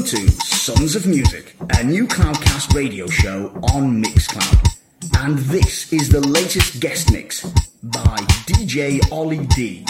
To Sons of Music, a new Cloudcast radio show on Mixcloud. And this is the latest guest mix by DJ Ollie D.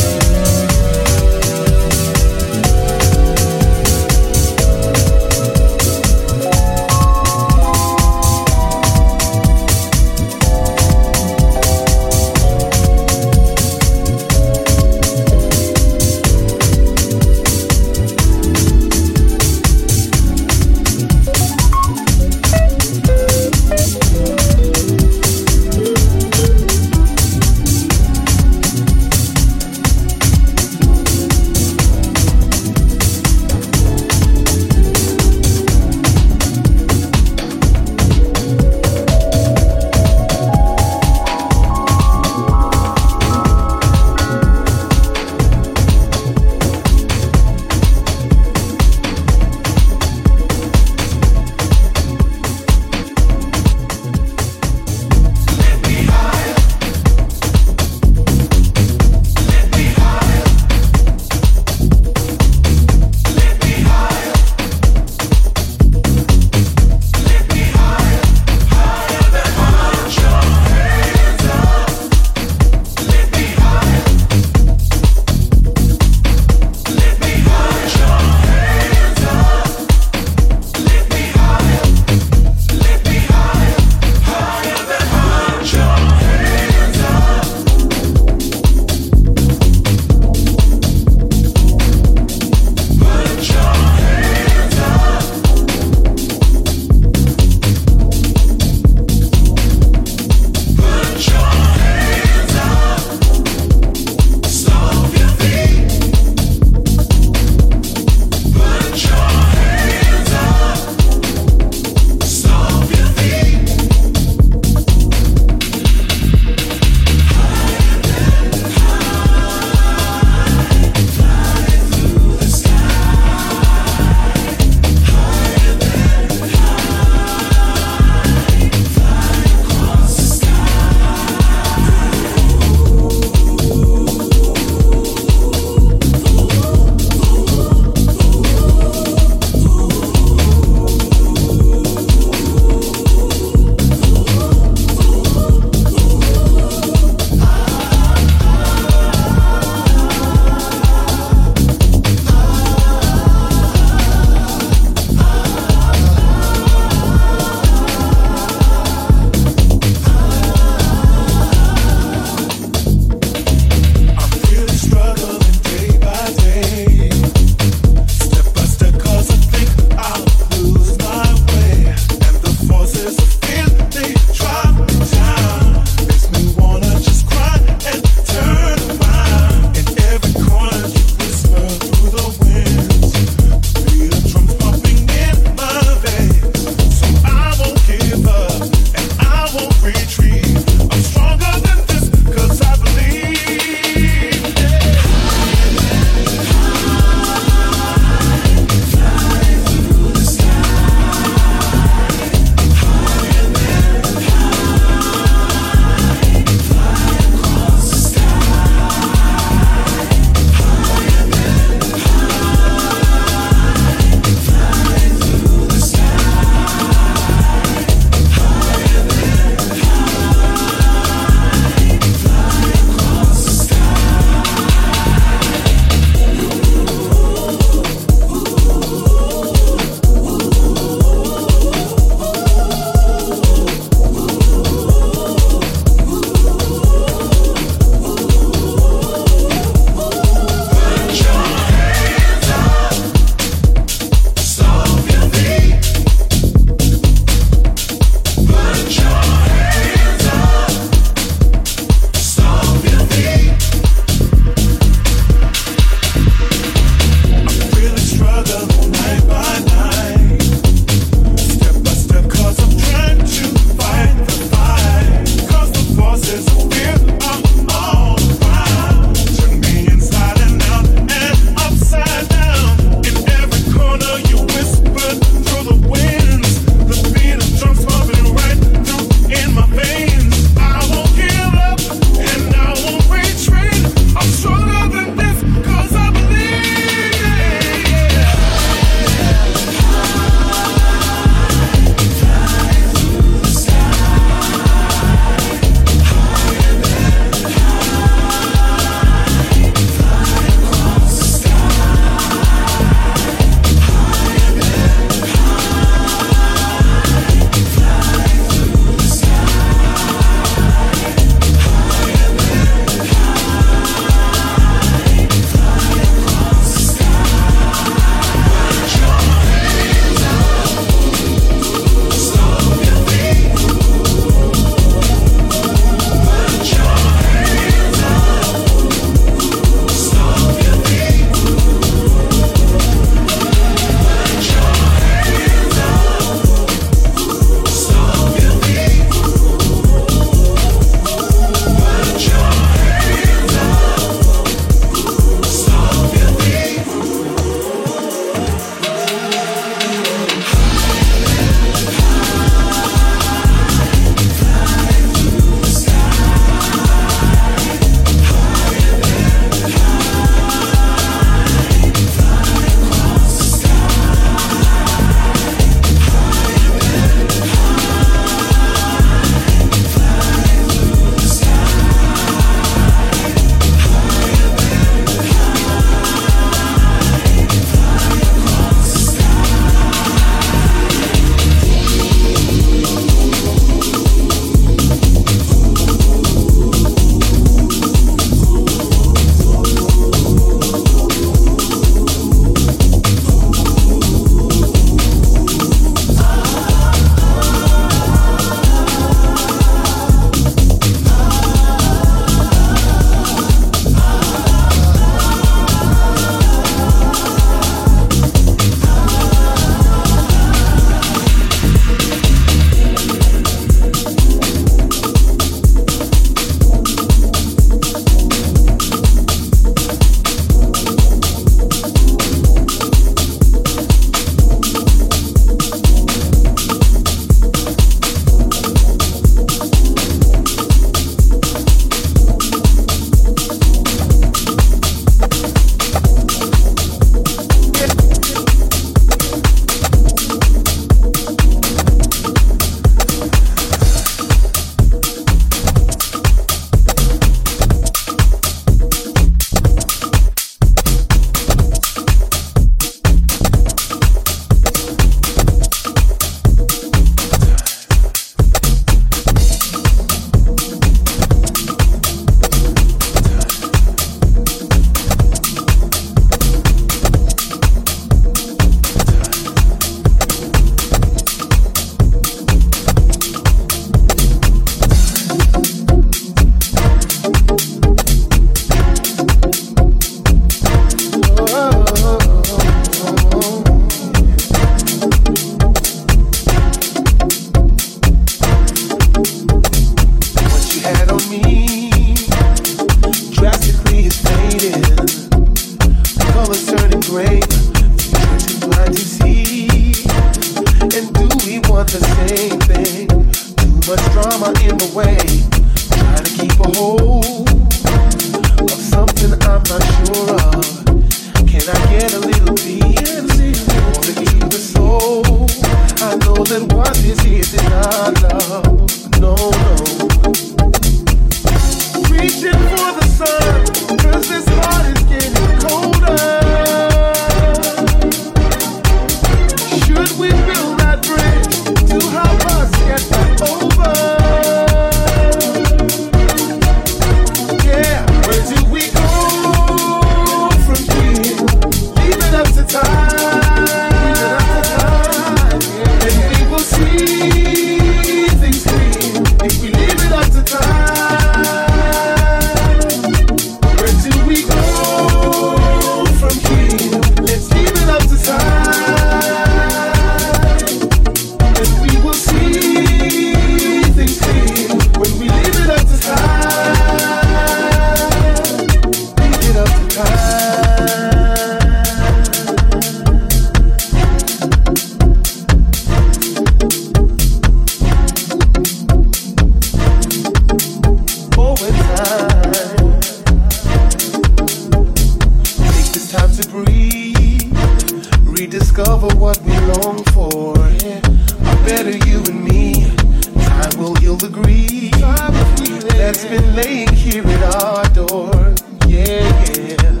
staying here at our door. Yeah, yeah.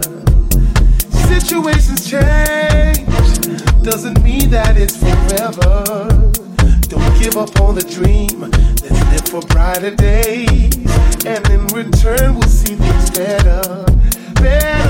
Situations change, doesn't mean that it's forever. Don't give up on the dream, let's live for brighter days. And in return, we'll see things better. Better.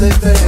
Make